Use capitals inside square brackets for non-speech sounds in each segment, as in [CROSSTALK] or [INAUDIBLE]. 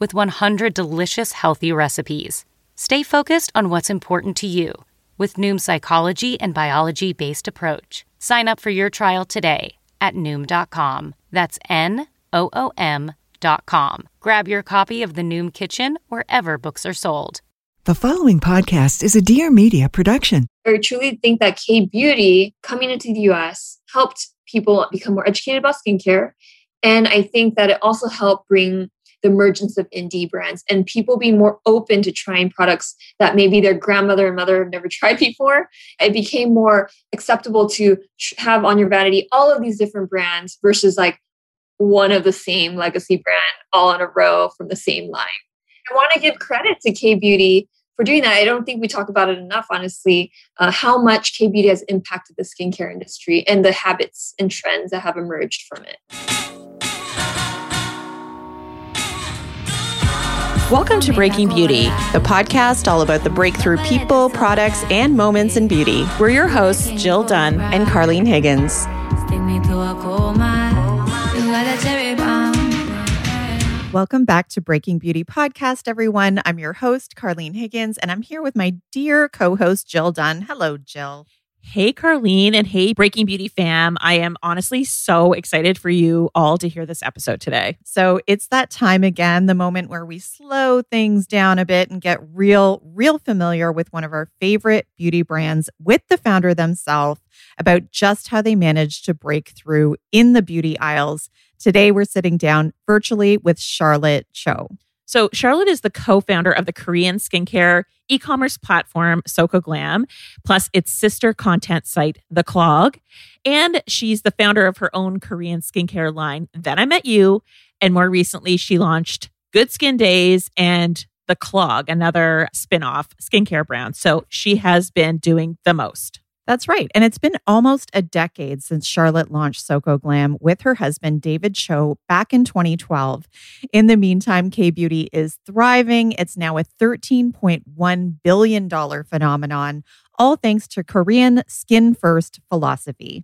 with 100 delicious healthy recipes. Stay focused on what's important to you with Noom's psychology and biology based approach. Sign up for your trial today at Noom.com. That's N O O M.com. Grab your copy of the Noom Kitchen wherever books are sold. The following podcast is a Dear Media production. I truly think that K Beauty coming into the US helped people become more educated about skincare. And I think that it also helped bring the emergence of indie brands and people being more open to trying products that maybe their grandmother and mother have never tried before. It became more acceptable to have on your vanity all of these different brands versus like one of the same legacy brand all in a row from the same line. I want to give credit to K Beauty for doing that. I don't think we talk about it enough, honestly, uh, how much K Beauty has impacted the skincare industry and the habits and trends that have emerged from it. Welcome to Breaking Beauty, the podcast all about the breakthrough people, products, and moments in beauty. We're your hosts, Jill Dunn and Carlene Higgins. Welcome back to Breaking Beauty Podcast, everyone. I'm your host, Carlene Higgins, and I'm here with my dear co host, Jill Dunn. Hello, Jill. Hey, Carlene, and hey, Breaking Beauty fam. I am honestly so excited for you all to hear this episode today. So it's that time again, the moment where we slow things down a bit and get real, real familiar with one of our favorite beauty brands with the founder themselves about just how they managed to break through in the beauty aisles Today, we're sitting down virtually with Charlotte Cho. So, Charlotte is the co founder of the Korean skincare e commerce platform Soko Glam, plus its sister content site, The Klog. And she's the founder of her own Korean skincare line, Then I Met You. And more recently, she launched Good Skin Days and The Klog, another spin off skincare brand. So, she has been doing the most. That's right. And it's been almost a decade since Charlotte launched Soko Glam with her husband, David Cho, back in 2012. In the meantime, K Beauty is thriving. It's now a $13.1 billion phenomenon, all thanks to Korean skin first philosophy.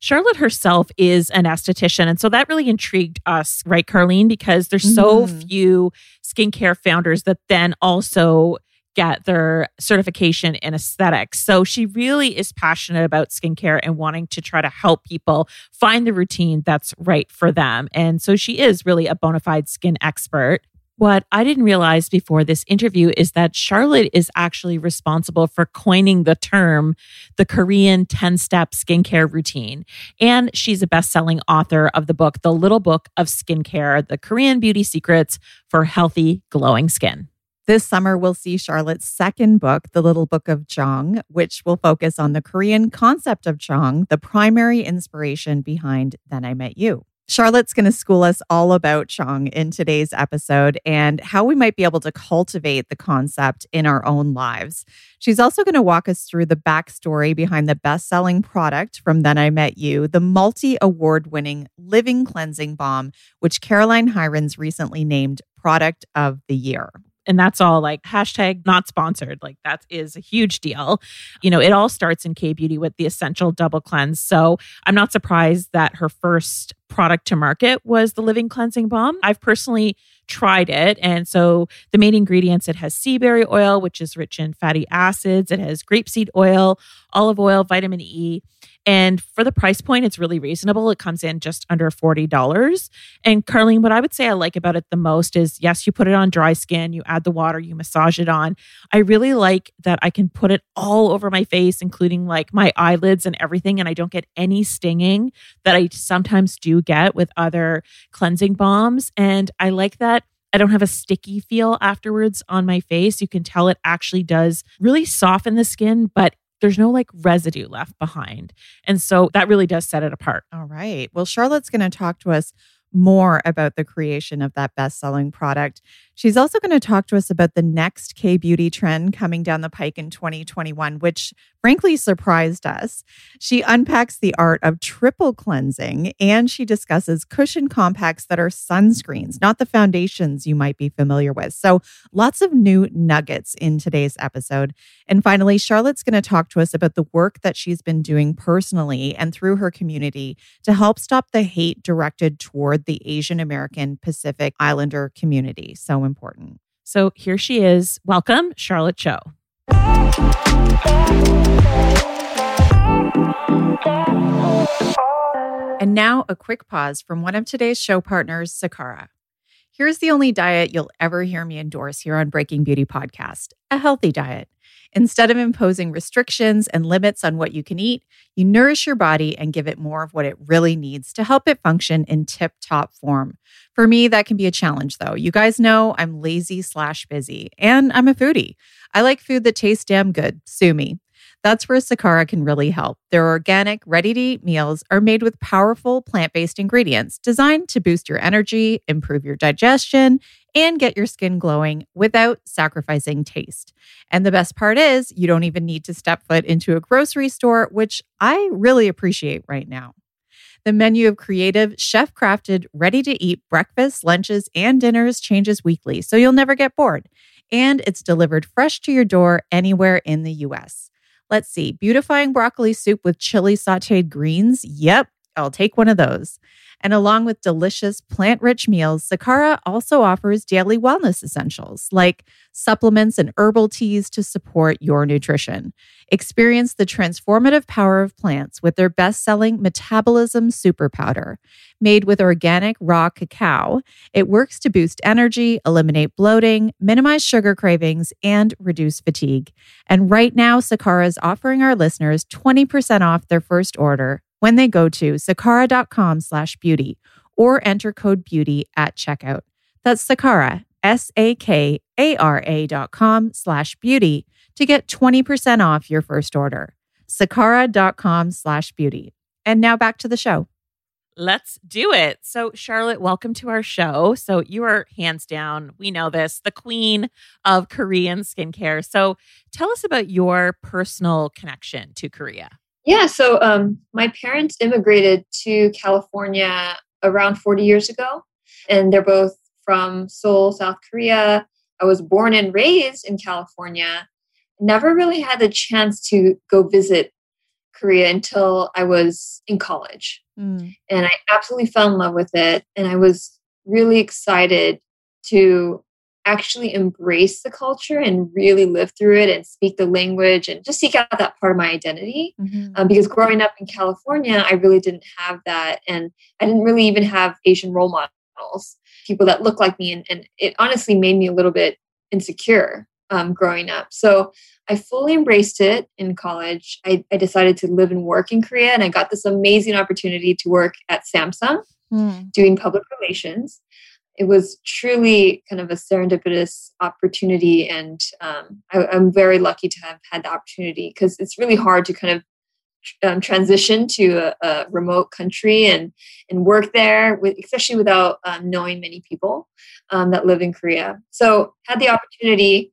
Charlotte herself is an esthetician. And so that really intrigued us, right, Carlene? Because there's so mm-hmm. few skincare founders that then also get their certification in aesthetics. So she really is passionate about skincare and wanting to try to help people find the routine that's right for them. And so she is really a bona fide skin expert. What I didn't realize before this interview is that Charlotte is actually responsible for coining the term the Korean 10 step skincare routine. And she's a best selling author of the book, The Little Book of Skincare The Korean Beauty Secrets for Healthy, Glowing Skin. This summer, we'll see Charlotte's second book, The Little Book of Jeong, which will focus on the Korean concept of Jeong, the primary inspiration behind Then I Met You. Charlotte's going to school us all about Jeong in today's episode and how we might be able to cultivate the concept in our own lives. She's also going to walk us through the backstory behind the best selling product from Then I Met You, the multi award winning Living Cleansing Balm, which Caroline Hirons recently named Product of the Year and that's all like hashtag not sponsored. Like that is a huge deal. You know, it all starts in K Beauty with the essential double cleanse. So I'm not surprised that her first product to market was the Living Cleansing Balm. I've personally tried it. And so the main ingredients it has sea berry oil, which is rich in fatty acids, it has grapeseed oil, olive oil, vitamin E. And for the price point, it's really reasonable. It comes in just under $40. And Carlene, what I would say I like about it the most is yes, you put it on dry skin, you add the water, you massage it on. I really like that I can put it all over my face, including like my eyelids and everything. And I don't get any stinging that I sometimes do get with other cleansing balms. And I like that I don't have a sticky feel afterwards on my face. You can tell it actually does really soften the skin, but there's no like residue left behind. And so that really does set it apart. All right. Well, Charlotte's going to talk to us more about the creation of that best selling product. She's also going to talk to us about the next K beauty trend coming down the pike in 2021, which frankly surprised us. She unpacks the art of triple cleansing and she discusses cushion compacts that are sunscreens, not the foundations you might be familiar with. So, lots of new nuggets in today's episode. And finally, Charlotte's going to talk to us about the work that she's been doing personally and through her community to help stop the hate directed toward the Asian American Pacific Islander community. So, important. So here she is. Welcome, Charlotte Cho. And now a quick pause from one of today's show partners, Sakara. Here's the only diet you'll ever hear me endorse here on Breaking Beauty Podcast a healthy diet. Instead of imposing restrictions and limits on what you can eat, you nourish your body and give it more of what it really needs to help it function in tip top form. For me, that can be a challenge though. You guys know I'm lazy slash busy and I'm a foodie. I like food that tastes damn good. Sue me. That's where Sakara can really help. Their organic, ready to eat meals are made with powerful plant based ingredients designed to boost your energy, improve your digestion, and get your skin glowing without sacrificing taste. And the best part is, you don't even need to step foot into a grocery store, which I really appreciate right now. The menu of creative, chef crafted, ready to eat breakfasts, lunches, and dinners changes weekly, so you'll never get bored. And it's delivered fresh to your door anywhere in the US. Let's see, beautifying broccoli soup with chili sauteed greens. Yep, I'll take one of those. And along with delicious plant rich meals, Sakara also offers daily wellness essentials like supplements and herbal teas to support your nutrition. Experience the transformative power of plants with their best selling Metabolism Super Powder. Made with organic raw cacao, it works to boost energy, eliminate bloating, minimize sugar cravings, and reduce fatigue. And right now, Sakara is offering our listeners 20% off their first order when they go to sakara.com slash beauty or enter code beauty at checkout. That's Sakara, S-A-K-A-R-A dot com slash beauty to get 20% off your first order. Sakara.com slash beauty. And now back to the show. Let's do it. So, Charlotte, welcome to our show. So, you are hands down, we know this, the queen of Korean skincare. So, tell us about your personal connection to Korea. Yeah, so um, my parents immigrated to California around 40 years ago, and they're both from Seoul, South Korea. I was born and raised in California. Never really had the chance to go visit Korea until I was in college. Mm. And I absolutely fell in love with it. And I was really excited to actually embrace the culture and really live through it and speak the language and just seek out that part of my identity. Mm-hmm. Um, because growing up in California, I really didn't have that. And I didn't really even have Asian role models, people that look like me. And, and it honestly made me a little bit insecure um, growing up. So I fully embraced it in college. I, I, decided to live and work in Korea, and I got this amazing opportunity to work at Samsung mm. doing public relations it was truly kind of a serendipitous opportunity and um, I, am very lucky to have had the opportunity because it's really hard to kind of um, transition to a, a, remote country and and work there with especially without um, knowing many people um, that live in korea. So had the opportunity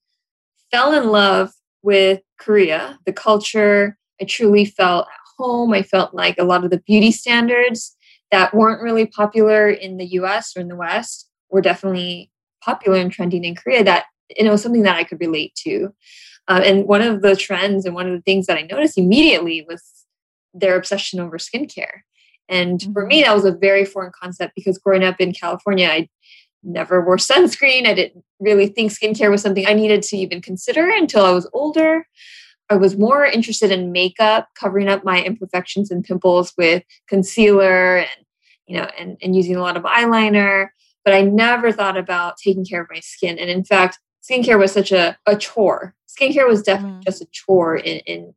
fell in love with korea the culture. I truly felt at home. I felt like a lot of the beauty standards that weren't really popular in the us or in the west were definitely popular and trending in Korea that you know something that I could relate to. Uh, and one of the trends and one of the things that I noticed immediately was their obsession over skincare. And for me, mm-hmm. that was a very foreign concept because growing up in California, I never wore sunscreen. I didn't really think skincare was something I needed to even consider until I was older. I was more interested in makeup, covering up my imperfections and pimples with concealer and you know and, and using a lot of eyeliner. But I never thought about taking care of my skin. And in fact, skincare was such a, a chore. Skincare was definitely mm. just a chore in, in,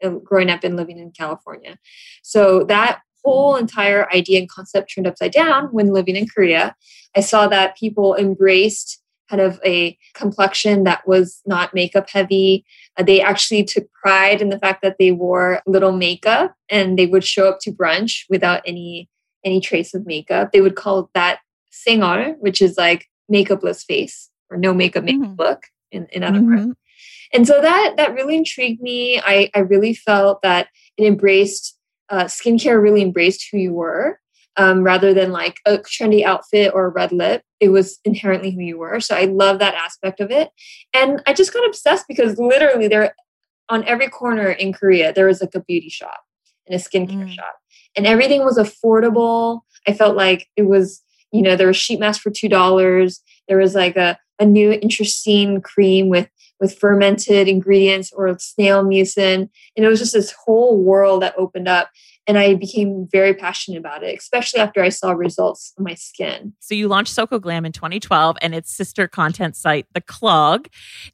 in growing up and living in California. So that whole entire idea and concept turned upside down when living in Korea. I saw that people embraced kind of a complexion that was not makeup heavy. Uh, they actually took pride in the fact that they wore little makeup and they would show up to brunch without any any trace of makeup. They would call that singol, which is like makeupless face or no makeup makeup mm-hmm. look in, in other mm-hmm. words. And so that that really intrigued me. I, I really felt that it embraced uh, skincare really embraced who you were um, rather than like a trendy outfit or a red lip. It was inherently who you were. So I love that aspect of it. And I just got obsessed because literally there on every corner in Korea, there was like a beauty shop and a skincare mm. shop. And everything was affordable. I felt like it was, you know, there was sheet mask for two dollars. There was like a, a new interesting cream with with fermented ingredients or snail mucin. And it was just this whole world that opened up. And I became very passionate about it, especially after I saw results on my skin. So you launched Soko Glam in 2012 and its sister content site, The Klog.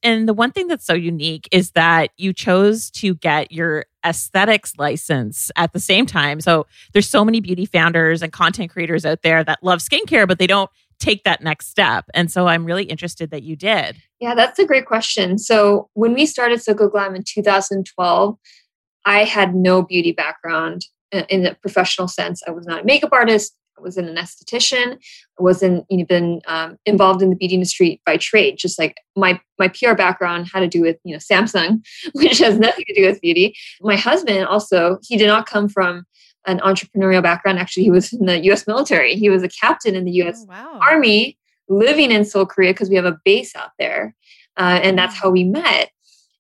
And the one thing that's so unique is that you chose to get your aesthetics license at the same time. So there's so many beauty founders and content creators out there that love skincare, but they don't take that next step. And so I'm really interested that you did. Yeah, that's a great question. So when we started Soko Glam in 2012, I had no beauty background in a professional sense. I was not a makeup artist. I wasn't an esthetician. I wasn't even um, involved in the beauty industry by trade. Just like my my PR background had to do with you know Samsung, [LAUGHS] which has nothing to do with beauty. My husband also he did not come from an entrepreneurial background. Actually, he was in the U.S. military. He was a captain in the U.S. Oh, wow. Army, living in Seoul, Korea, because we have a base out there, uh, and that's how we met.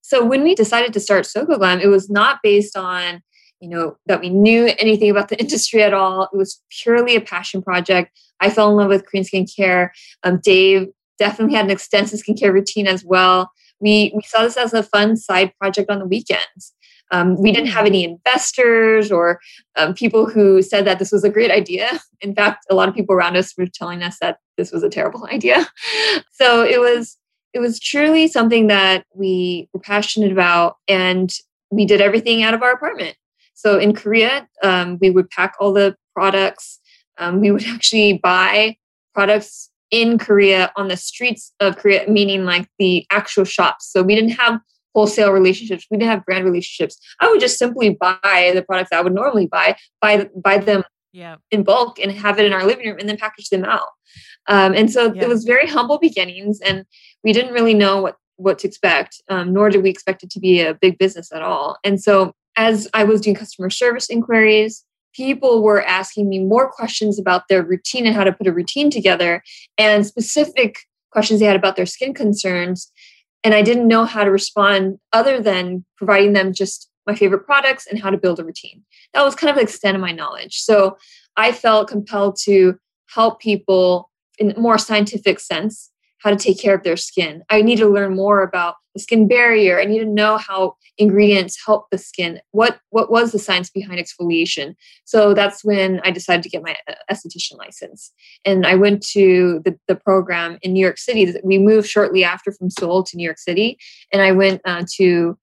So when we decided to start Soko Glam, it was not based on you know that we knew anything about the [LAUGHS] industry at all. It was purely a passion project. I fell in love with Korean skincare. Um, Dave definitely had an extensive skincare routine as well. We we saw this as a fun side project on the weekends. Um, we didn't have any investors or um, people who said that this was a great idea. [LAUGHS] In fact, a lot of people around us were telling us that this was a terrible [LAUGHS] idea. So it was it was truly something that we were passionate about, and we did everything out of our apartment. So in Korea, um, we would pack all the products. Um, we would [LAUGHS] actually buy products in Korea on the streets of Korea, meaning like the actual shops. So we didn't have wholesale relationships. We didn't have brand relationships. I would just simply buy the products I would normally buy, buy buy them yeah. in bulk and have it in our living room and then package them out. Um, and so yeah. it was very humble beginnings and we didn't really know what what to expect, um, nor did we expect it to be a big business at all. And so as I was doing customer service inquiries, people were asking me more questions about their routine and how to put a routine together and specific questions they had about their skin concerns and I didn't know how to respond other than providing them just my favorite products and how to build a routine. That was kind of the extent of my knowledge. So I felt compelled to help people in a more scientific sense how to take care of their skin. I need to learn more about the skin barrier. I need to know how ingredients help the skin. What what was the science behind exfoliation? So that's when I decided to get my uh, esthetician license. And I went to the, the program in New York City. We moved shortly after from Seoul to New York City. And I went uh, to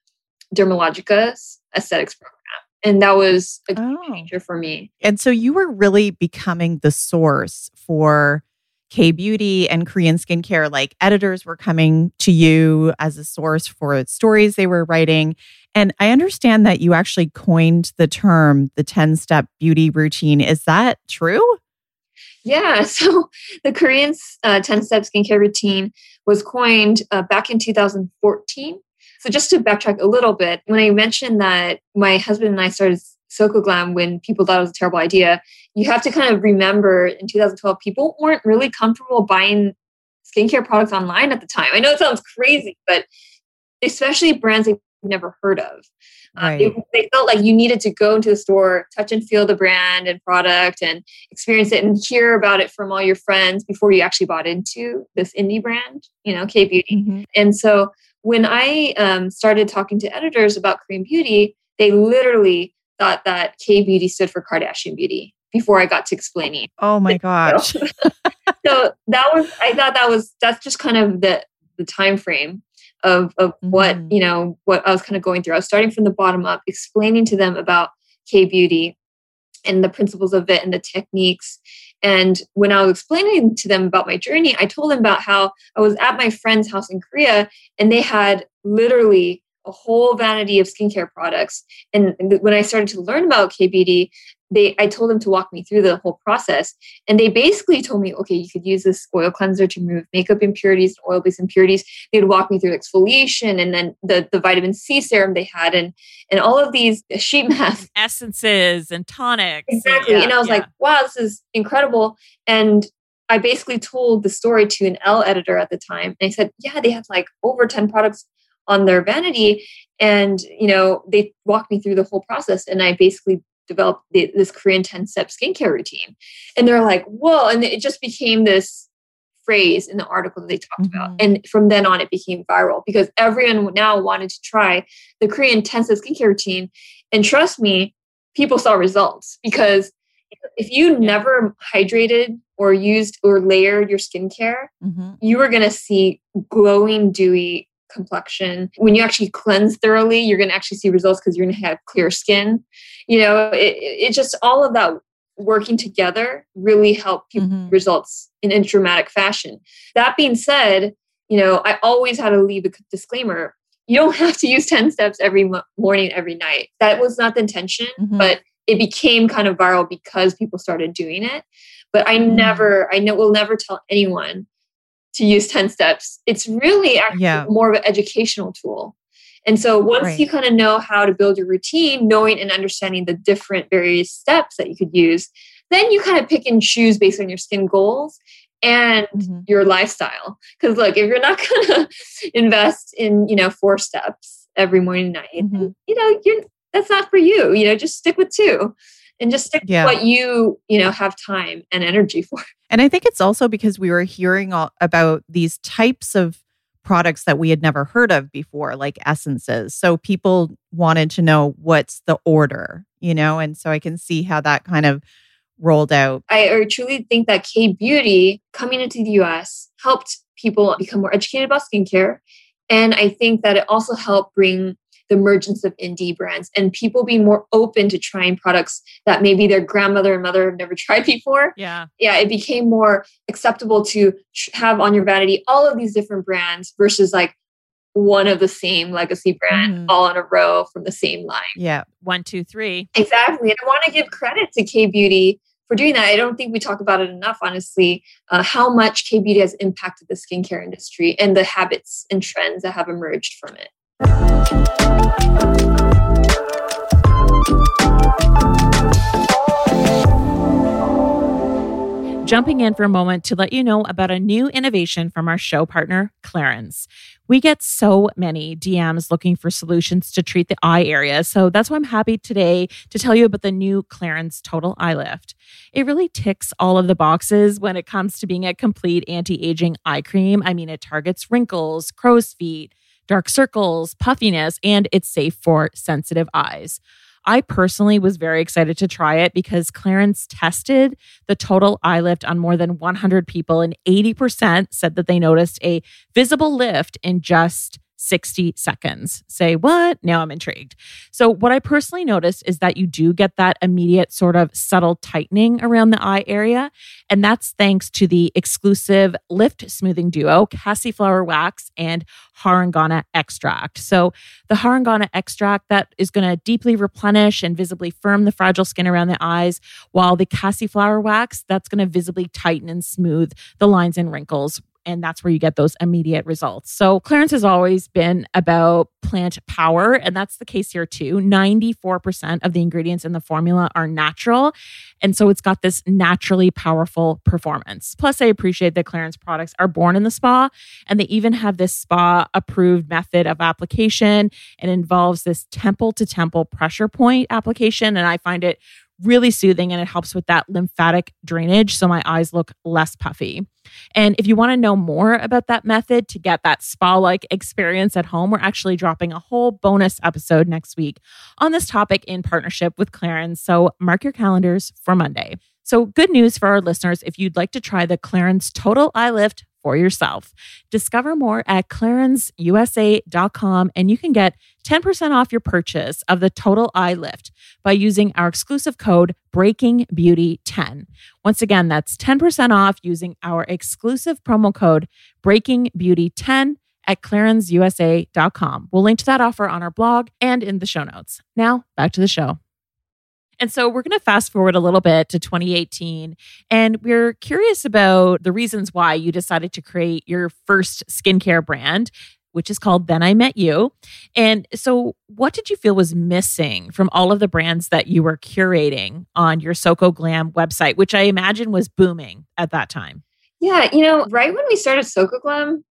Dermalogica's aesthetics program and that was a oh. changer for me. And so you were really becoming the source for K beauty and Korean skincare, like editors were coming to you as a source for stories they were writing. And I understand that you actually coined the term the 10 step beauty routine. Is that true? Yeah. [LAUGHS] So the Korean 10 uh, step skincare routine was coined uh, back in 2014. So just to backtrack a little bit, when I mentioned that my husband and I started Soko Glam when people thought it was a terrible idea, you have to kind of remember in 2012, people weren't really comfortable buying skincare products online at the time. I know it sounds crazy, but especially brands like never heard of. Right. Um, they, they, felt like you needed to go into the store, touch and feel the brand and product, and experience it and hear about it from all your friends before you actually bought into this indie brand, you know, K Beauty. Mm-hmm. And so when I um, started talking to editors about Korean beauty, they literally thought that K Beauty stood for Kardashian Beauty before I got to explaining. Oh my [LAUGHS] gosh. [LAUGHS] so that was I thought that was that's just kind of the the time frame of of mm-hmm. what you know what I was kind of going through. I was starting from the bottom up, explaining to them about K beauty and the principles of it and the techniques. And when I was explaining to them about my journey, I told them about how I was at my friend's house in Korea and they had literally a whole vanity of skincare products. And when I started to learn about KBD, they I told them to walk me through the whole process. And they basically told me, okay, you could use this oil cleanser to remove makeup impurities, and oil-based impurities. They'd walk me through exfoliation and then the, the vitamin C serum they had and and all of these [LAUGHS] sheet masks. Essences and tonics. Exactly. Yeah, and I was yeah. like, wow, this is incredible. And I basically told the story to an Elle editor at the time. And I said, yeah, they have like over 10 products on their vanity. And, you know, they walked me through the whole process. And I basically developed the, this Korean 10 step skincare routine. And they're like, whoa. And it just became this phrase in the article that they talked mm-hmm. about. And from then on, it became viral because everyone now wanted to try the Korean 10 step skincare routine. And trust me, people saw results because if you never hydrated or used or layered your skincare, mm-hmm. you were going to see glowing, dewy complexion. When you actually cleanse thoroughly, you're going to actually see results because you're going to have clear skin. You know, it, it just all of that working together really help people mm-hmm. results in a dramatic fashion. That being said, you know, I always had to leave a disclaimer. You don't have to use 10 steps every morning, every night. That was not the intention, mm-hmm. but it became kind of viral because people started doing it. But I mm-hmm. never, I know, will never tell anyone to use 10 steps. It's really actually yeah. more of an educational tool. And so once right. you kind of know how to build your routine, knowing and understanding the different various steps that you could use, then you kind of pick and choose based on your skin goals and mm-hmm. your lifestyle. Because look, if you're not [LAUGHS] going to invest in, you know, four steps every morning and night, mm-hmm. you know, you're that's not for you. You know, just stick with two and just stick yeah. what you you know have time and energy for. [LAUGHS] And i think it's also because we were hearing all about these types of products that we had never heard of before like essences. So people wanted to know what's the order you know and so i can see how that kind of rolled out. I truly think that k beauty coming into the us helped people become more educated about skincare. And i think that it also helped bring the emergence of indie brands and people being more open to trying products that maybe their grandmother and mother have never [LAUGHS] tried before. Yeah. Yeah. It became more acceptable to have on your vanity all of these different brands versus like one of the same legacy brand mm. all in a row from the same line. Yeah. One, two, three. Exactly. And I want to give credit to K Beauty for doing that. I don't think we talk about it enough, honestly, uh, how much K Beauty has impacted the skincare industry and the habits and trends that have emerged from it. Jumping in for a moment to let you know about a new innovation from our show partner, Clarins. We get so many DMs looking for solutions to treat the eye area. So that's why I'm happy today to tell you about the new Clarins Total Eye Lift. It really ticks all of the boxes when it comes to being a complete anti aging eye cream. I mean, it targets wrinkles, crow's feet dark circles, puffiness, and it's safe for sensitive eyes. I personally was very excited to try it because Clarins tested the total eye lift on more than 100 people, and 80% said that they noticed a visible lift in just 60 seconds. Say what? Now I'm intrigued. So, what I personally noticed is that you do get that immediate sort of subtle tightening around the eye area. And that's thanks to the exclusive lift smoothing duo, Cassiflower Wax and Harungana extract. So, the Harungana extract that is going to deeply replenish and visibly firm the fragile skin around the eyes, while the Cassiflower Wax that's going to visibly tighten and smooth the lines and wrinkles and that's where you get those immediate results. So, Clarins has always been about plant power, and that's the case here too. 94% of the ingredients in the formula are natural. And so it's got this naturally powerful performance. Plus, I appreciate that Clarins products are born in the spa, and they even have this spa approved method of application It involves this temple to temple pressure point application. And I find it really soothing and it helps with that lymphatic drainage so my eyes look less puffy. And if you want to know more about that method to get that spa like experience at home, we're actually dropping a whole bonus episode next week on this topic in partnership with Clarins. So mark your calendars for Monday. So, good news for our listeners if you'd like to try the Clarins Total Eye Lift for yourself. Discover more at clarinsusa.com and you can get 10% off your purchase of the Total Eye Lift by using our exclusive code BreakingBeauty10. Once again, that's 10% off using our exclusive promo code BreakingBeauty10 at clarinsusa.com. We'll link to that offer on our blog and in the show notes. Now, back to the show. And so we're going to fast forward a little bit to 2018. And we're curious about the reasons why you decided to create your first skincare brand, which is called Then I Met You. And so, what did you feel was missing from all of the brands that you were curating on your Soko Glam website, which I imagine was booming at that time? Yeah, you know, right when we started Soko Glam,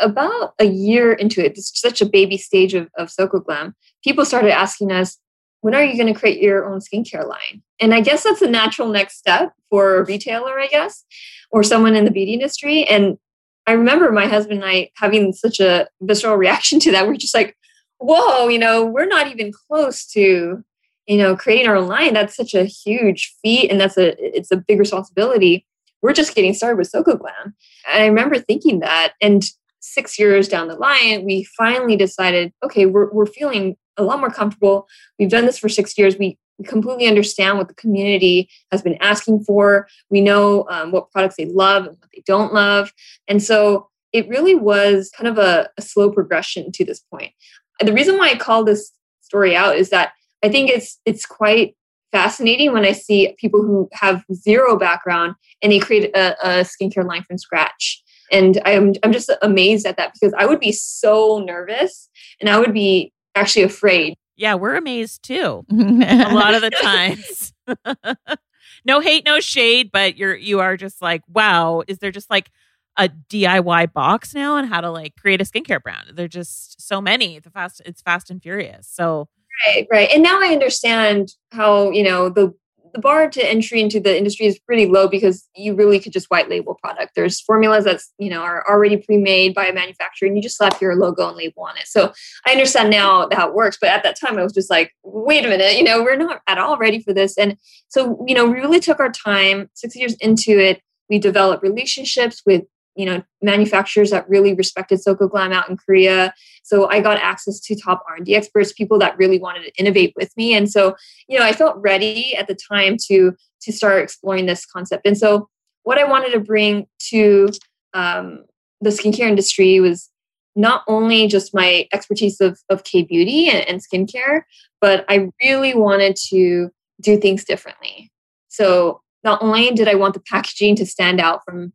about a year into it, it's such a baby stage of, of Soko Glam, people started asking us, when are you going to create your own skincare line? And I guess that's a natural next step for a retailer, I guess, or someone in the beauty industry. And I remember my husband and I having such a visceral [LAUGHS] reaction to that. We're just like, whoa, you know, we're not even close to, you know, creating our own line. That's such a huge feat and that's a it's a big responsibility. We're just getting started with Soko Glam. And I remember thinking that. And six years down the line, we finally decided, okay, we're, we're feeling a lot more comfortable. We've done this for six years. We, completely understand what the community has been asking for. We know um, what products they love and what they don't love. And so it really was kind of a, a slow progression to this point. The reason why I call this story out is that I think it's it's quite fascinating when I see people who have zero background and they create a, a skincare line from scratch. And I'm I'm just amazed at that because I would be so nervous and I would be actually afraid. Yeah, we're amazed too. [LAUGHS] a lot of the times. [LAUGHS] no hate, no shade, but you're you are just like, wow, is there just like a DIY box now on how to like create a skincare brand? There're just so many. The fast it's fast and furious. So Right, right. And now I understand how, you know, the the bar to entry into the industry is pretty low because you really could just white label product. There's formulas that's you know are already pre-made by a manufacturer, and you just slap your logo and label on it. So I understand now how it works, but at that time I was just like, wait a minute, you know, we're not at all ready for this. And so you know, we really took our time. Six years into it, we developed relationships with you know manufacturers that really respected Soko Glam out in Korea. So I got access to top R&D experts, people that really wanted to innovate with me. And so, you know, I felt ready at the time to to start exploring this concept. And so what I wanted to bring to um, the skincare industry was not only just my expertise of, of K beauty and, and skincare, but I really wanted to do things differently. So not only did I want the packaging to stand out from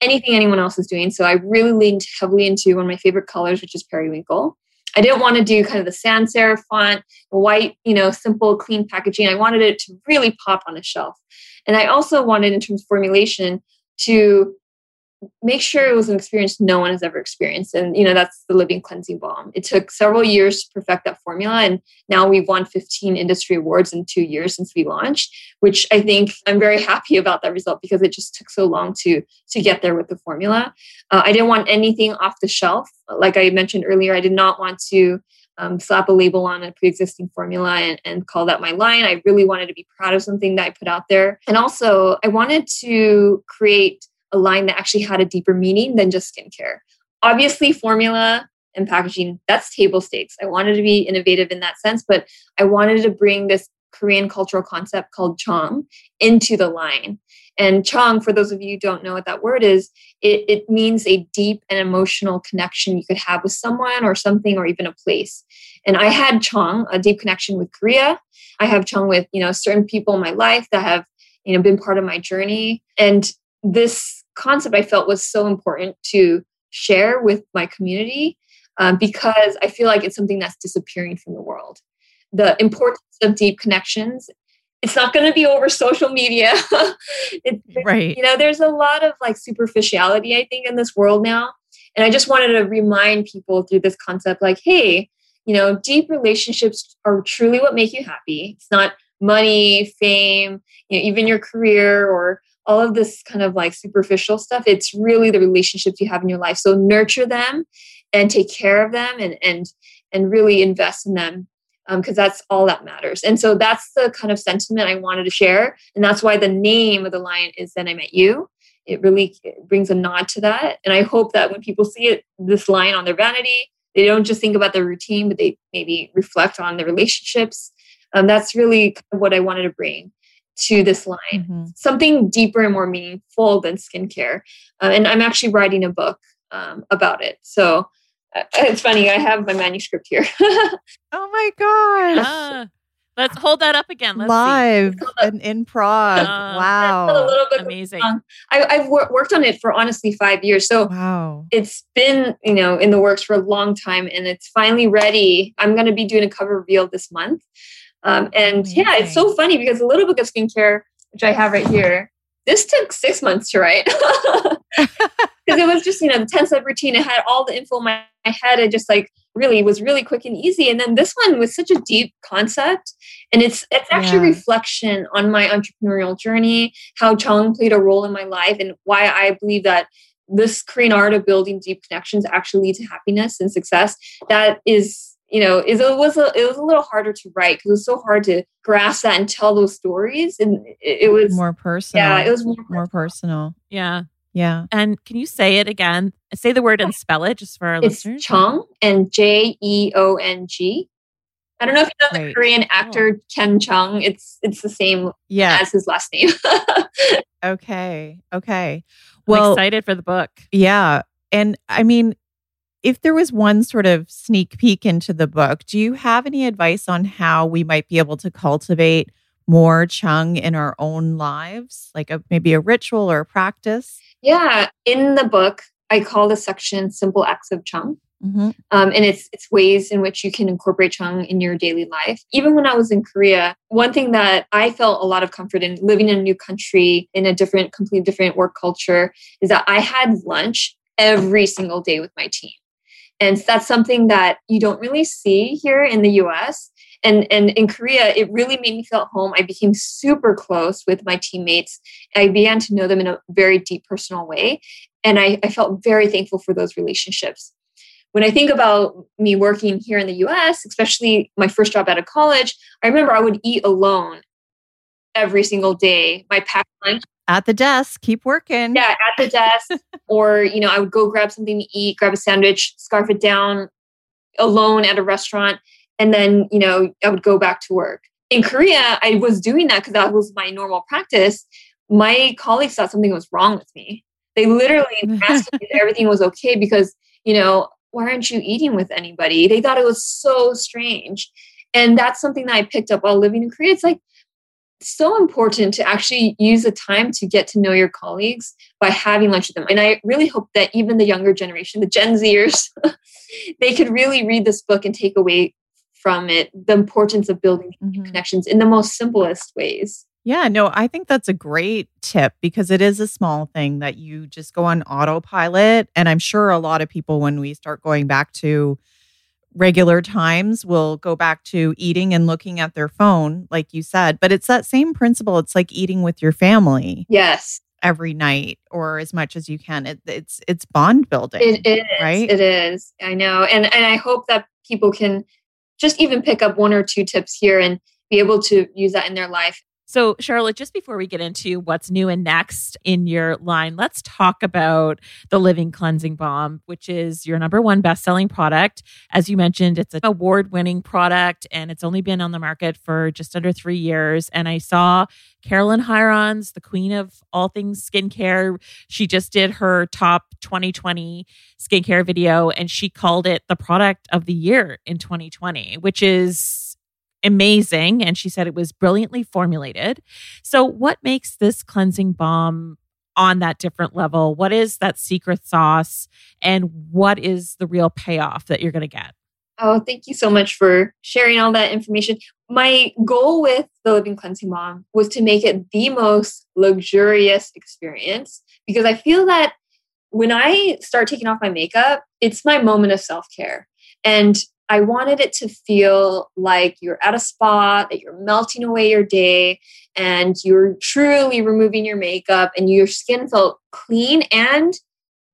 anything anyone else is doing. So I really leaned heavily into one of my favorite colors, which is periwinkle. I didn't want to do kind of the sans serif font, white, you know, simple, clean packaging. I wanted it to really pop on a shelf. And I also wanted, in terms of formulation, to make sure it was an experience no one has ever experienced. And, you know, that's the living cleansing balm. It took several years to perfect that formula. And now we've won 15 industry awards in two years since we launched, which I think I'm very happy about that result because it just took so long to, to get there with the formula. Uh, I didn't want anything off the shelf. Like I mentioned earlier, I did not want to um, slap a label on a pre-existing formula and, and, call that my line. I really wanted to be proud of something that I put out there. And also I wanted to create a line that actually had a deeper meaning than just skincare. Obviously, formula and packaging, that's table stakes. I wanted to be innovative in that sense, but I wanted to bring this Korean cultural concept called jeong into the line. And jeong, for those of you who don't know what that word is, it, it means a deep and emotional connection you could have with someone or something or even a place. And I had jeong, a deep connection with Korea. I have jeong with, you know, certain people in my life that have, you know, been part of my journey. And this concept I felt was so important to share with my community um, because I feel like it's something that's disappearing from the world. The importance of deep connections. It's not going to be over social media. [LAUGHS] right. You know, there's a lot of like superficiality, I think, in this world now. And I just wanted to remind people through this concept like, hey, you know, deep relationships are truly what make you happy. It's not money, fame, you know, even your career or all of this kind of like superficial stuff. It's really the relationships you have in your life. So nurture them and take care of them and and and really invest in them because um, that's all that matters. And so that's the kind of sentiment I wanted to share. And that's why the name of the line is Then I Met You. It really brings a nod to that. And I hope that when people see it, this line on their vanity, they don't just think about their routine, but they maybe reflect on the relationships. Um, that's really what I wanted to bring to this line mm-hmm. something deeper and more meaningful than skincare. Uh, and I'm actually writing a book um, about it. So uh, it's funny, I have my manuscript here. [LAUGHS] oh my gosh. Uh, let's hold that up again. Let's Live and in Prague. Uh, wow. Amazing. I, have wor- worked on it for honestly five years. So wow. it's been, you know, in the works for a long time and it's finally ready. I'm going to be doing a cover reveal this month. Um, and Amazing. yeah, it's so funny because the little book of skincare, which I have right here, this took six months to write. [LAUGHS] [LAUGHS] Because it was just, you know, the 10 step routine. It had all the info in my head. It just like really was really quick and easy. And then this one was such a deep concept. And it's it's actually yeah. reflection on my entrepreneurial journey, how Jeong played a role in my life, and why I believe that this Korean art of building deep connections actually lead to happiness and success. That is you know, it was a, it was a little harder to write because it was so hard to grasp that and tell those stories, and it, it was more personal. Yeah, it was more personal. more personal. Yeah, yeah. And can you say it again? Say the word and spell it just for our it's listeners. Jeong and J E O N G. I don't know if you know the right. Korean oh. actor oh. Ken Jeong. It's it's the same yeah. as his last name. [LAUGHS] okay. Okay. Well, I'm excited for the book. Yeah. And I mean, if there was one sort of sneak peek into the book, do you have any advice on how we might be able to cultivate more jeong in our own lives, like a, maybe a ritual or a practice? Yeah, in the book, I call the section "Simple Acts of Jeong," mm-hmm. um, and it's it's ways in which you can incorporate jeong in your daily life. Even when I was in Korea, one thing that I felt a lot of comfort in living in a new country in a different, completely different work culture is that I had lunch every single day with my team. And that's something that you don't really see here in the US. And, and in Korea, it really made me feel at home. I became super close with my teammates. I began to know them in a very deep personal way. And I, I felt very thankful for those relationships. When I think about me working here in the US, especially my first job out of college, I remember I would eat alone every single day. My packed lunch at the desk, keep working. Yeah, at the desk. [LAUGHS] or, you know, I would go grab something to eat, grab a sandwich, scarf it down alone at a restaurant. And then, you know, I would go back to work. In Korea, I was doing that because that was my normal practice. My colleagues thought something was wrong with me. They literally [LAUGHS] asked me if everything was okay because, you know, why aren't you eating with anybody? They thought it was so strange. And that's something that I picked up while living in Korea. It's like, so important to actually use the time to get to know your colleagues by having lunch with them. And I really hope that even the younger generation, the Gen Zers, [LAUGHS] they could really read this book and take away from it the importance of building mm-hmm. connections in the most simplest ways. Yeah, no, I think that's a great tip because it is a small thing that you just go on autopilot. And I'm sure a lot of people, when we start going back to regular times will go back to eating and looking at their phone, like you said. But it's that same principle. It's like eating with your family. Yes. Every night or as much as you can. It, it's it's bond building. It is. Right? It is. I know. And and I hope that people can just even pick up one or two tips here and be able to use that in their life so, Charlotte, just before we get into what's new and next in your line, let's talk about the Living Cleansing Balm, which is your number one best selling product. As you mentioned, it's an award winning product and it's only been on the market for just under three years. And I saw Caroline Hirons, the queen of all things skincare. She just did her top 2020 skincare video and she called it the product of the year in 2020, which is amazing. And she said it was brilliantly formulated. So, what makes this cleansing balm on that different level? What is that secret sauce and what is the real payoff that you're going to get? Oh, thank you so much for sharing all that information. My goal with the Living Cleansing Balm was to make it the most luxurious experience because I feel that when I start taking off my makeup, it's my moment of self care. And I wanted it to feel like you're at a spa, that you're melting away your day, and you're truly removing your makeup, and your skin felt clean and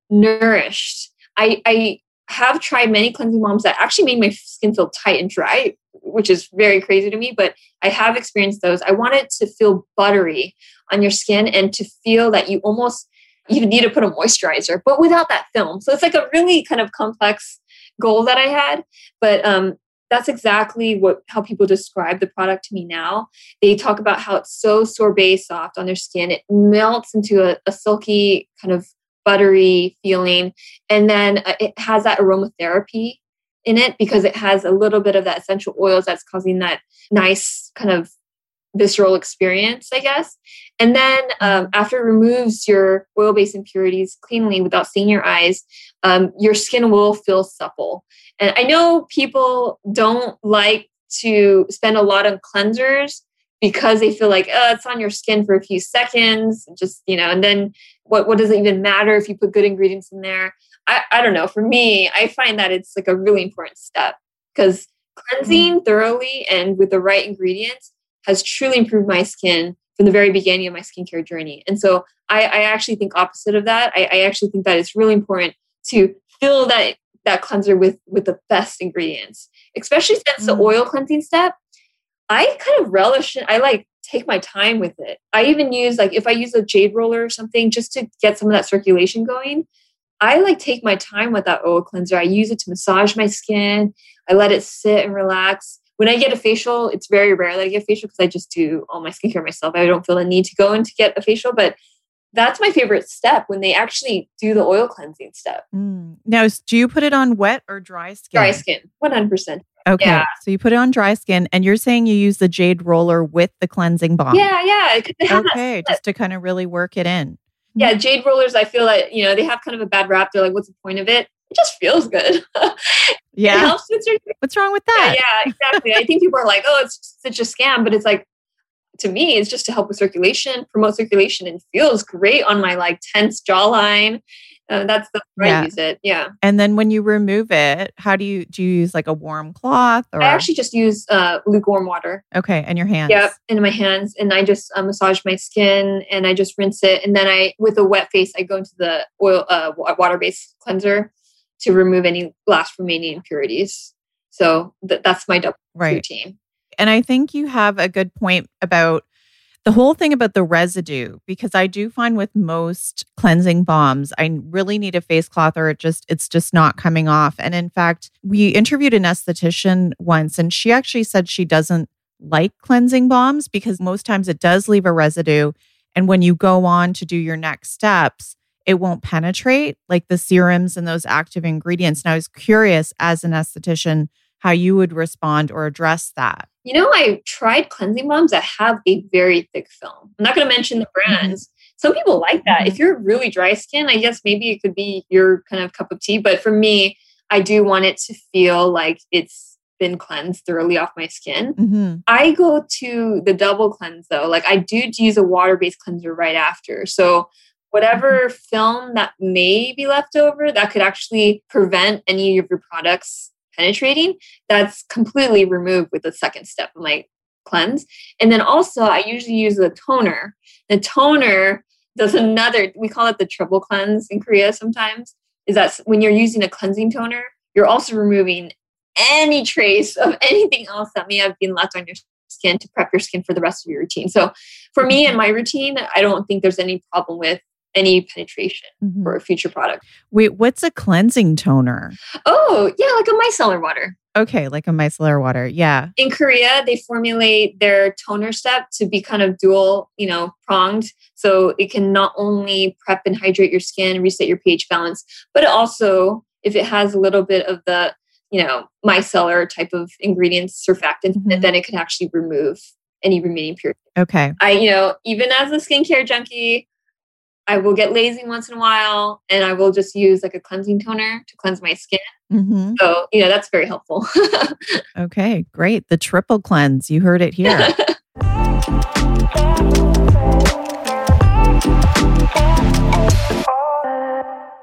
nourished. I, I have tried many cleansing balms that actually made my skin feel tight and dry, which is very crazy to me, but I have experienced those. I want it to feel buttery on your skin and to feel that you almost you need to put a moisturizer, but without that film. So it's like a really kind of complex goal that I had. But um, that's exactly what how people describe the product to me now. They talk about how it's so sorbet soft on their skin. It melts into a, a silky kind of buttery feeling. And then uh, it has that aromatherapy in it because it has a little bit of that essential oils that's causing that nice kind of visceral experience, I guess. And then um, after it removes your oil based impurities cleanly without seeing your eyes, um, your skin will feel supple. And I know people don't like to spend a lot on cleansers because they feel like oh it's on your skin for a few seconds just you know and then what what does it even matter if you put good ingredients in there i, I don't know for me i find that it's like a really important step because cleansing mm. thoroughly and with the right ingredients has truly improved my skin from the very beginning of my skincare journey and so i, I actually think opposite of that I, I actually think that it's really important to fill that that cleanser with with the best ingredients especially since mm. the oil cleansing step I kind of relish it. I like take my time with it. I even use like if I use a jade roller or something just to get some of that circulation going. I like take my time with that oil cleanser. I use it to massage my skin. I let it sit and relax. When I get a facial, it's very rare that I get a facial because I just do all my skincare myself. I don't feel the need to go in to get a facial, but that's my favorite step when they actually do the oil cleansing step. Mm. Now, do you put it on wet or dry skin? Dry skin, 100%. Okay. Yeah. So you put it on dry skin and you're saying you use the jade roller with the cleansing balm. Yeah, yeah. Okay. Just to kind of really work it in. Yeah, jade rollers, I feel like, you know, they have kind of a bad rap. They're like, what's the point of it? It just feels good. [LAUGHS] yeah. Helps with What's wrong with that? Yeah, yeah exactly. I think people are like, oh, it's such a scam, but it's like, to me, it's just to help with circulation, promote circulation, and feels great on my like tense jawline. Uh, that's the way yeah. I use it. Yeah. And then when you remove it, how do you do you use like a warm cloth or I actually just use uh, lukewarm water. Okay, and your hands. Yep, in my hands, and I just uh, massage my skin and I just rinse it, and then I with a wet face I go into the oil uh, water based cleanser to remove any last remaining impurities. So th- that's my double right. routine. And I think you have a good point about the whole thing about the residue because i do find with most cleansing balms i really need a face cloth or it just it's just not coming off and in fact we interviewed an esthetician once and she actually said she doesn't like cleansing balms because most times it does leave a residue and when you go on to do your next steps it won't penetrate like the serums and those active ingredients and i was curious as an esthetician how you would respond or address that you know, I tried cleansing balms that have a very thick film. I'm not going to mention the mm-hmm. brands. Mm-hmm. Some people like that. Mm-hmm. If you're really dry skin, I guess maybe it could be your kind of cup of tea. But for me, I do want it to feel like it's been cleansed thoroughly off my skin. Mm-hmm. I go to the double cleanse though. Like I do use a water based cleanser right after. So whatever film that may be left over that could actually prevent any of your products penetrating, that's completely removed with the second step of my cleanse. And then also, I usually use the toner. The toner does another, we call it the triple cleanse in Korea sometimes, is that when you're using a cleansing toner, you're also removing any trace of [LAUGHS] anything else that may have been left on your skin to prep your skin for the rest of your routine. So for me and my routine, I don't think there's any problem with any penetration mm-hmm. for a future product. Wait, what's a cleansing toner? Oh, yeah, like a micellar water. Okay, like a micellar water. Yeah. In Korea, they formulate their toner step to be kind of dual, you know, pronged. So it can not only prep and hydrate your skin, reset your pH balance, but also if it has a little bit of the, you know, micellar type of ingredients, surfactant, mm-hmm. then it can actually remove any remaining purity. Okay. I, you know, even as a skincare junkie, I will get lazy once in a while and I will just use like a cleansing toner to cleanse my skin. Mm-hmm. So, you know, that's very helpful. [LAUGHS] okay, great. The triple cleanse. You heard it here. [LAUGHS]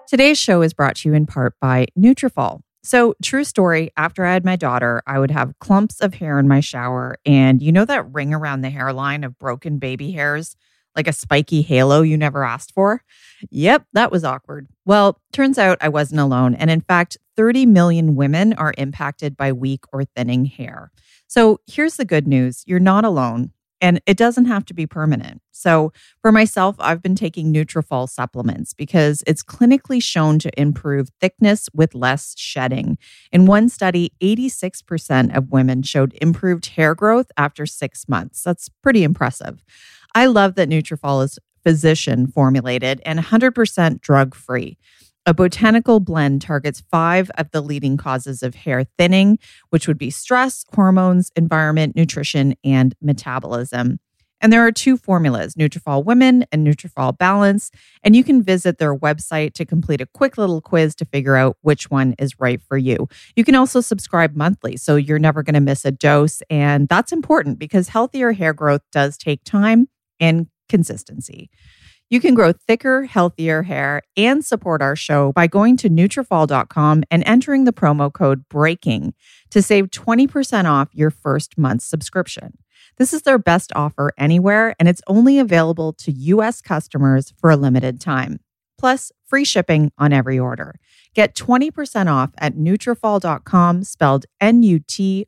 Today's show is brought to you in part by Nutrafol. So, true story, after I had my daughter, I would have clumps of hair in my shower. And you know that ring around the hairline of broken baby hairs? Like a spiky halo you never asked for? Yep, that was awkward. Well, turns out I wasn't alone. And in fact, 30 million women are impacted by weak or thinning hair. So here's the good news you're not alone and it doesn't have to be permanent. So, for myself, I've been taking Nutrafol supplements because it's clinically shown to improve thickness with less shedding. In one study, 86% of women showed improved hair growth after 6 months. That's pretty impressive. I love that Nutrafol is physician formulated and 100% drug free. A botanical blend targets five of the leading causes of hair thinning, which would be stress, hormones, environment, nutrition, and metabolism. And there are two formulas, Nutrafol Women and Nutrafol Balance, and you can visit their website to complete a quick little quiz to figure out which one is right for you. You can also subscribe monthly, so you're never going to miss a dose, and that's important because healthier hair growth does take time and consistency. You can grow thicker, healthier hair and support our show by going to Nutrafol.com and entering the promo code BREAKING to save 20% off your first month's subscription. This is their best offer anywhere, and it's only available to U.S. customers for a limited time. Plus, free shipping on every order. Get 20% off at Nutrafol.com, spelled N-U-T-R-A-F-O-L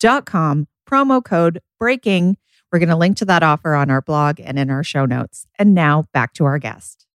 dot com, promo code BREAKING we're going to link to that offer on our blog and in our show notes. And now back to our guest.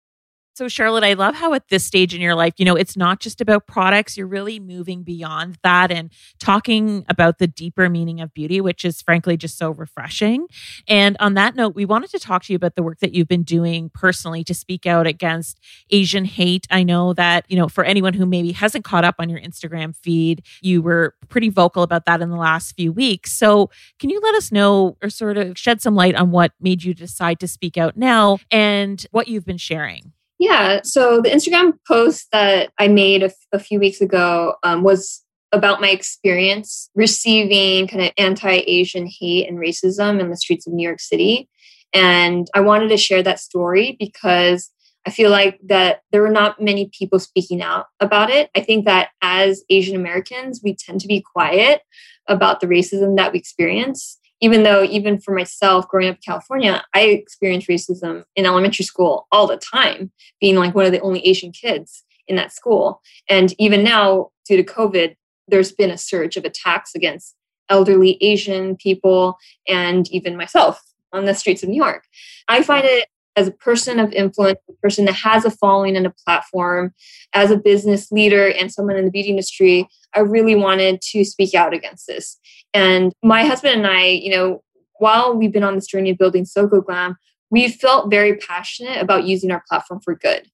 So, Charlotte, I love how at this stage in your life, you know, it's not just about products. You're really moving beyond that and talking about the deeper meaning of beauty, which is frankly just so refreshing. And on that note, we wanted to talk to you about the work that you've been doing personally to speak out against Asian hate. I know that, you know, for anyone who maybe hasn't caught up on your Instagram feed, you were pretty vocal about that in the last few weeks. So, can you let us know or sort of shed some light on what made you decide to speak out now and what you've been sharing? Yeah. So the Instagram post that I made a, few weeks ago um, was about my experience receiving kind of anti Asian hate and racism in the streets of New York City. And I wanted to share that story because I feel like that there were not many people speaking out about it. I think that as Asian Americans, we tend to be quiet about the racism that we experience even though even for myself growing up in california i experienced racism in elementary school all the time being like one of the only asian kids in that school. And even now due to covid there's been a surge of attacks against elderly asian people and even myself on the streets of new york. I find it as a person of influence, a person that has a following and a platform, as a business leader and someone in the beauty industry, I really wanted to speak out against this. And my husband and I, you know, while we've been on this journey of building Soko Glam, we felt very passionate about using our platform for good.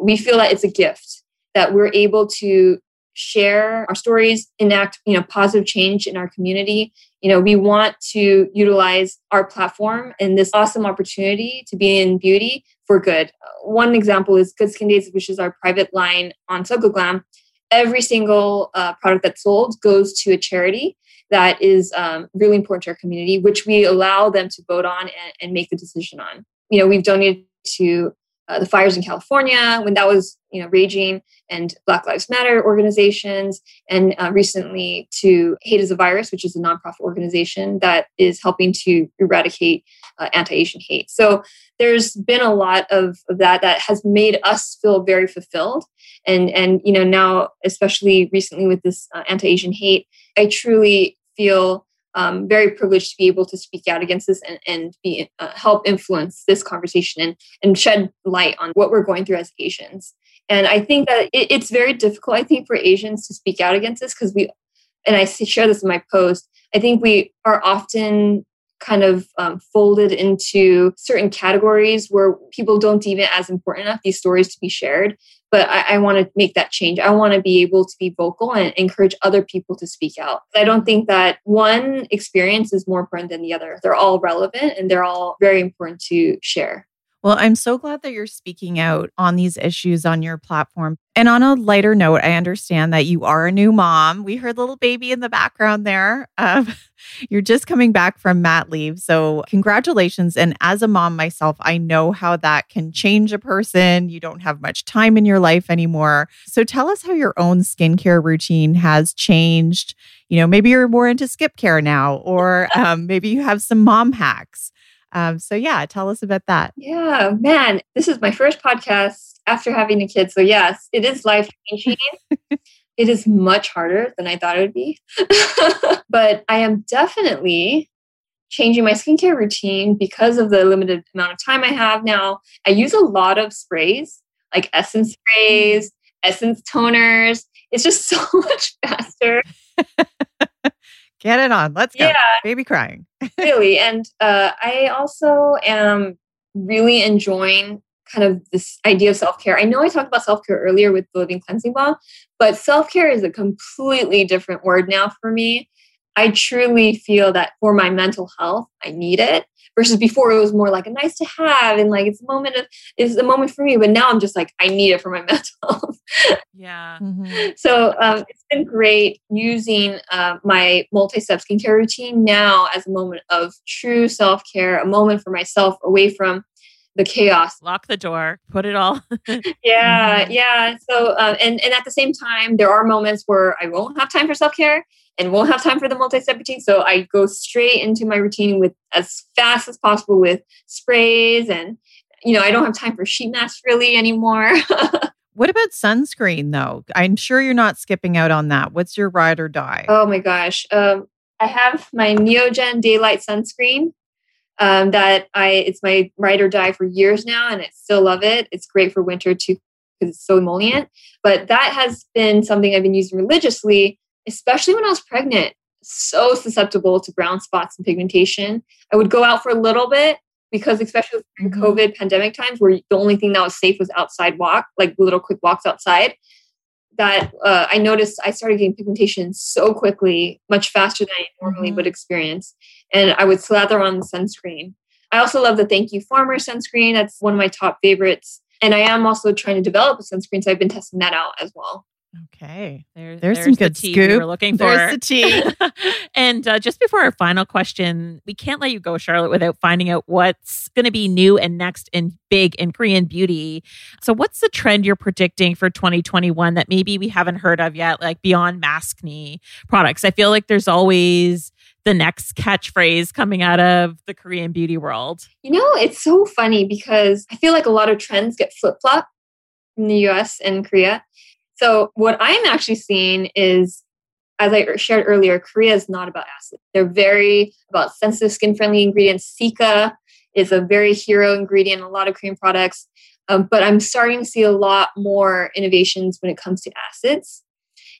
We feel that it's a gift that we're able to share our stories, enact, you know, positive change in our community. You know, we want to utilize our platform and this awesome opportunity to be in beauty for good. One example is Good Skin Days, which is our private line on Soko Glam. Every single uh, product that's sold goes to a charity that is um, really important to our community, which we allow them to vote on and, and make the decision on. You know, we've donated to uh, the fires in California when that was you know raging, and Black Lives Matter organizations, and uh, recently to Hate is a Virus, which is a nonprofit organization that is helping to eradicate uh, anti-Asian hate. So there's been a lot of, of that that has made us feel very fulfilled, and and you know now especially recently with this uh, anti-Asian hate, I truly feel um, very privileged to be able to speak out against this and, and be uh, help influence this conversation and, and shed light on what we're going through as Asians. And I think that it, it's very difficult, I think, for Asians to speak out against this because we, and I share this in my post, I think we are often kind of um, folded into certain categories where people don't deem it as important enough these stories to be shared but I, I want to make that change. I want to be able to be vocal and encourage other people to speak out. I don't think that one experience is more important than the other. They're all relevant and they're all very important to share. Well, I'm so glad that you're speaking out on these issues on your platform. And on a lighter note, I understand that you are a new mom. We heard little baby in the background there. Um, [LAUGHS] you're just coming back from mat leave. So, congratulations. And as a mom myself, I know how that can change a person. You don't have much time in your life anymore. So, tell us how your own skincare routine has changed. You know, maybe you're more into skip care now, or um, maybe you have some mom hacks. Um, so yeah, tell us about that. Yeah, man, this is my first podcast after having a kid. So yes, it is life changing. [LAUGHS] it is much harder than I thought it would be. [LAUGHS] but I am definitely changing my skincare routine because of the limited amount of time I have now. I use a lot of sprays, like essence sprays, essence toners. It's just [LAUGHS] so much faster. Get it on. Let's go. Yeah. Baby crying. [LAUGHS] really. And uh, I also am really enjoying kind of this idea of self care. I know I talked about self care earlier with the Living Cleansing Balm, but self care is a completely different word now for me. I truly feel that for my mental health, I need it versus before it was more like a nice to have and like it's a moment of it's a moment for me but now i'm just like i need it for my [LAUGHS] mental health yeah mm-hmm. so um, it's been great using uh, my multi-step skincare routine now as a moment of true self-care a moment for myself away from the chaos lock the door put it all [LAUGHS] yeah mm-hmm. yeah so uh, and and at the same time there are moments where i won't have time for self-care and won't have time for the multi-step routine. So I go straight into my routine with as fast as possible with sprays and you know, I don't have time for sheet masks really anymore. [LAUGHS] what about sunscreen though? I'm sure you're not skipping out on that. What's your ride or die? Oh my gosh. Um, I have my Neogen Daylight sunscreen. Um, that I it's my ride or die for years now, and I still love it. It's great for winter too because it's so emollient. But that has been something I've been using religiously especially when I was pregnant, so susceptible to brown spots and pigmentation. I would go out for a little bit because, especially in mm-hmm. COVID pandemic times, where the only thing that was safe was outside walk, like little quick walks outside. That uh, I noticed I started getting pigmentation so quickly, much faster than I normally mm-hmm. would experience. And I would slather on the sunscreen. I also love the Thank You Farmer sunscreen. That's one of my top favorites. And I am also trying to develop a sunscreen, so I've been testing that out as well. Okay, there, there's, there's, some good the tea scoop. We were looking for there's the tea. and uh, just before our final question, we can't let you go, Charlotte, without finding out what's going to be new and next and big in Korean beauty. So, what's the trend you're predicting for 2021 that maybe we haven't heard of yet, like beyond maskne products? I feel like there's always the next catchphrase coming out of the Korean beauty world. You know, it's so funny because I feel like a lot of trends get flip flop in the US and Korea. So, what I'm actually seeing is, as I shared earlier, Korea is not about acid. They're very about sensitive skin friendly ingredients. Cica is a very hero ingredient in a lot of Korean products. Um, but I'm starting to see a lot more innovations when it comes to acids.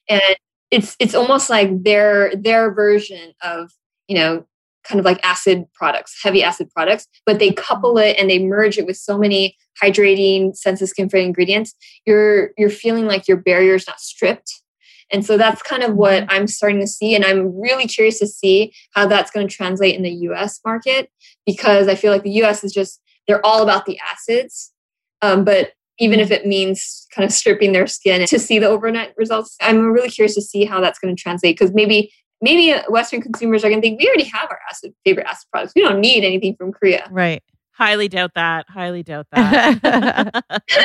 And it's it's almost like their their version of you know kind of like acid products, heavy acid products, but they couple it and they merge it with so many hydrating, sensitive skin friendly ingredients. You're you're feeling like your barrier is not stripped. And so that's kind of what mm-hmm. I'm starting to see. And I'm really curious to see how that's going to translate in the US market because I feel like the US is just, they're all about the acids. Um, but even if it means kind of stripping their skin to see the overnight results, I'm really curious to see how that's going to translate because maybe maybe Western consumers are going to think we already have our acid favorite acid products. We don't need anything from Korea. Right. Highly doubt that. Highly doubt that.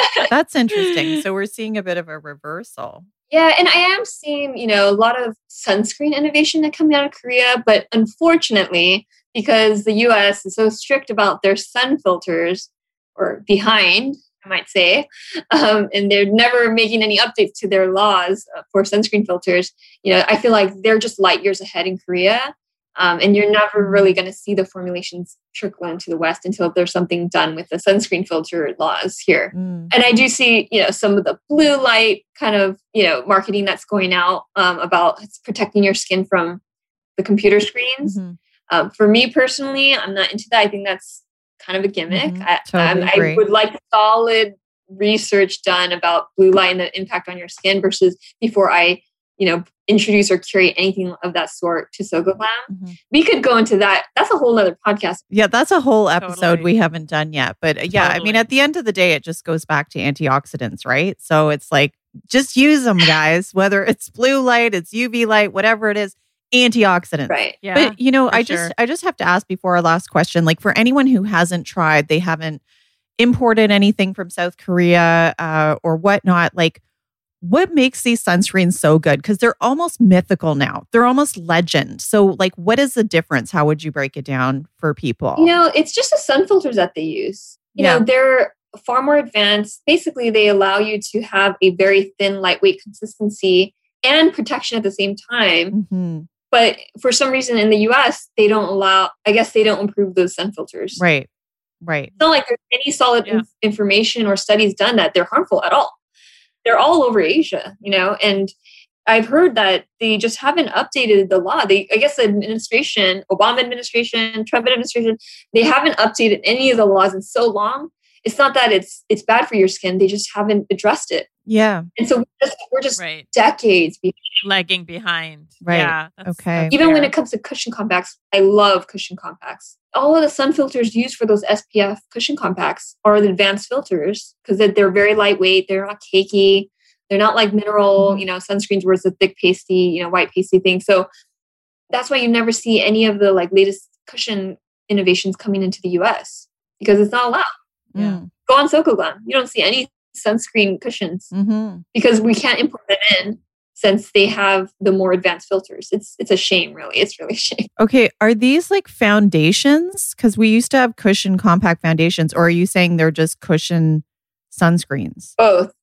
[LAUGHS] That's interesting. So we're seeing a bit of a reversal. Yeah, and I am seeing, you know, a lot of sunscreen innovation that coming out of Korea, but unfortunately, because the US is so strict about their sun filters or behind I might say, um, and they're never making any updates to their laws uh, for sunscreen filters. You know, I feel like they're just light years ahead in Korea, um, and you're never really going to see the formulations trickle into the West until there's something done with the sunscreen filter laws here. Mm. And I do see, you know, some of the blue light kind of, you know, marketing that's going out um, about protecting your skin from the computer screens. Mm-hmm. Um, for me personally, I'm not into that. I think that's kind of a gimmick. Mm-hmm. I, totally um, I would like solid research done about blue light and the impact on your skin versus before I, you know, introduce or curate anything of that sort to Soko Glam. Mhm. We could go into that. That's a whole other podcast. Yeah, that's a whole episode Totally. we haven't done yet. But uh, yeah, I mean, at the end of the day, it just goes back to antioxidants, right? So it's like, just use them, guys, whether it's blue light, it's UV light, whatever it is, antioxidants. Right. Yeah. But you know, I just sure. I just have to ask before our last question, like for anyone who hasn't tried, they haven't imported anything from South Korea uh, or whatnot, like what makes these sunscreens so good? Because they're almost mythical now. They're almost legend. So, like, what is the difference? How would you break it down for people? You know, it's just the sun filters that they use. You Yeah. know, they're far more advanced. Basically, they allow you to have a very thin, lightweight consistency and protection at the same time. Mhm. But for some reason in the US, they don't allow, I guess they don't improve those sun filters. Right. Right. It's not like there's any solid Yeah. inf- information or studies done that they're harmful at all. They're all over Asia, you know, and I've heard that they just haven't updated the law. They, I guess, the administration, Obama administration, Trump administration, they haven't updated any of the laws in so long. It's not that it's it's bad for your skin; they just haven't addressed it, Yeah. and so we're just, we're just right. decades behind. Lagging behind. Right. Yeah. Okay. that's Even when it comes to cushion compacts, I love cushion compacts. All of the sun filters used for those SPF cushion compacts are the advanced filters because they're, they're very lightweight. They're not cakey. They're not like mineral, mm-hmm. you know, sunscreens where it's a thick pasty, you know, white pasty thing. So that's why you never see any of the like latest cushion innovations coming into the US because it's not allowed. Yeah. Go on Soko Glam. You don't see any sunscreen cushions Mm-hmm. because we can't import them in since they have the more advanced filters. It's it's a shame, really. It's really [LAUGHS] a shame. Okay. Are these like foundations? Because we used to have cushion compact foundations, or are you saying they're just cushion sunscreens? Both,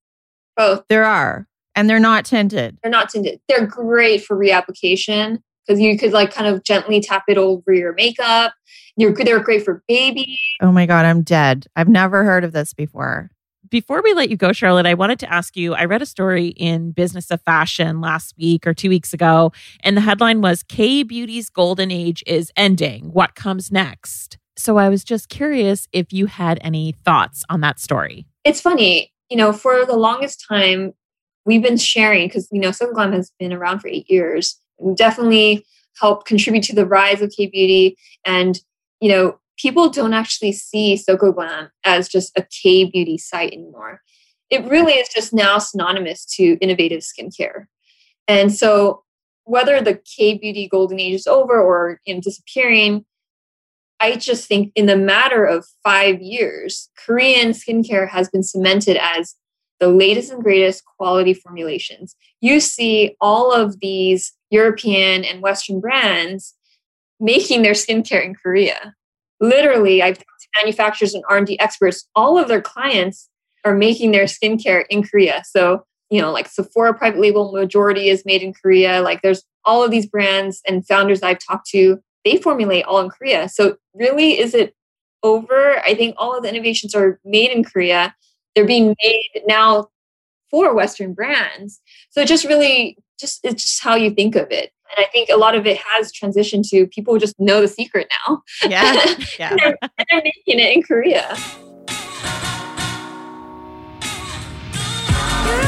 both. There are, and they're not tinted. They're not tinted. They're great for reapplication because you could like kind of gently tap it over your makeup. You're they're great for baby. Oh my God, I'm dead. I've never heard of this before. Before we let you go, Charlotte, I wanted to ask you I read a story in Business of Fashion last week or two weeks ago, and the headline was K Beauty's golden age is ending. What comes next? So I was just curious if you had any thoughts on that story. It's funny, you know, for the longest time we've been sharing because you know Soko Glam has been around for eight years. Definitely help contribute to the rise of K beauty, and you know, people don't actually see Soko Glam as just a K beauty site anymore. It really is just now synonymous to innovative skincare. And so, whether the K beauty golden age is over or you know, disappearing, I just think in the matter of five years, Korean skincare has been cemented as the latest and greatest quality formulations. You see all of these European and Western brands making their skincare in Korea. Literally, I've talked to manufacturers and R&D experts. All of their clients are making their skincare in Korea. So, you know, like Sephora private label majority is made in Korea. Like there's all of these brands and founders I've talked to, they formulate all in Korea. So really, is it over? I think all of the innovations are made in Korea. They're being made now for Western brands. So it just really just it's just how you think of it. And I think a lot of it has transitioned to people just know the secret now. Yeah. [LAUGHS] Yeah. and, they're, and they're making it in Korea. [LAUGHS]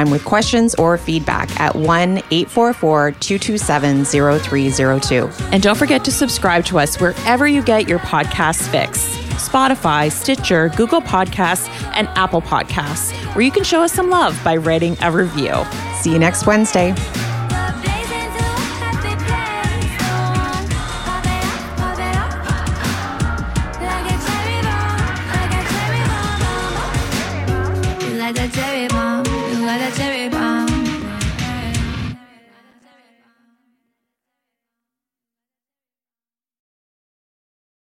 time with questions or feedback at 1 844 227 0302. And don't forget to subscribe to us wherever you get your podcast fix Spotify, Stitcher, Google Podcasts, and Apple Podcasts, where you can show us some love by writing a review. See you next Wednesday.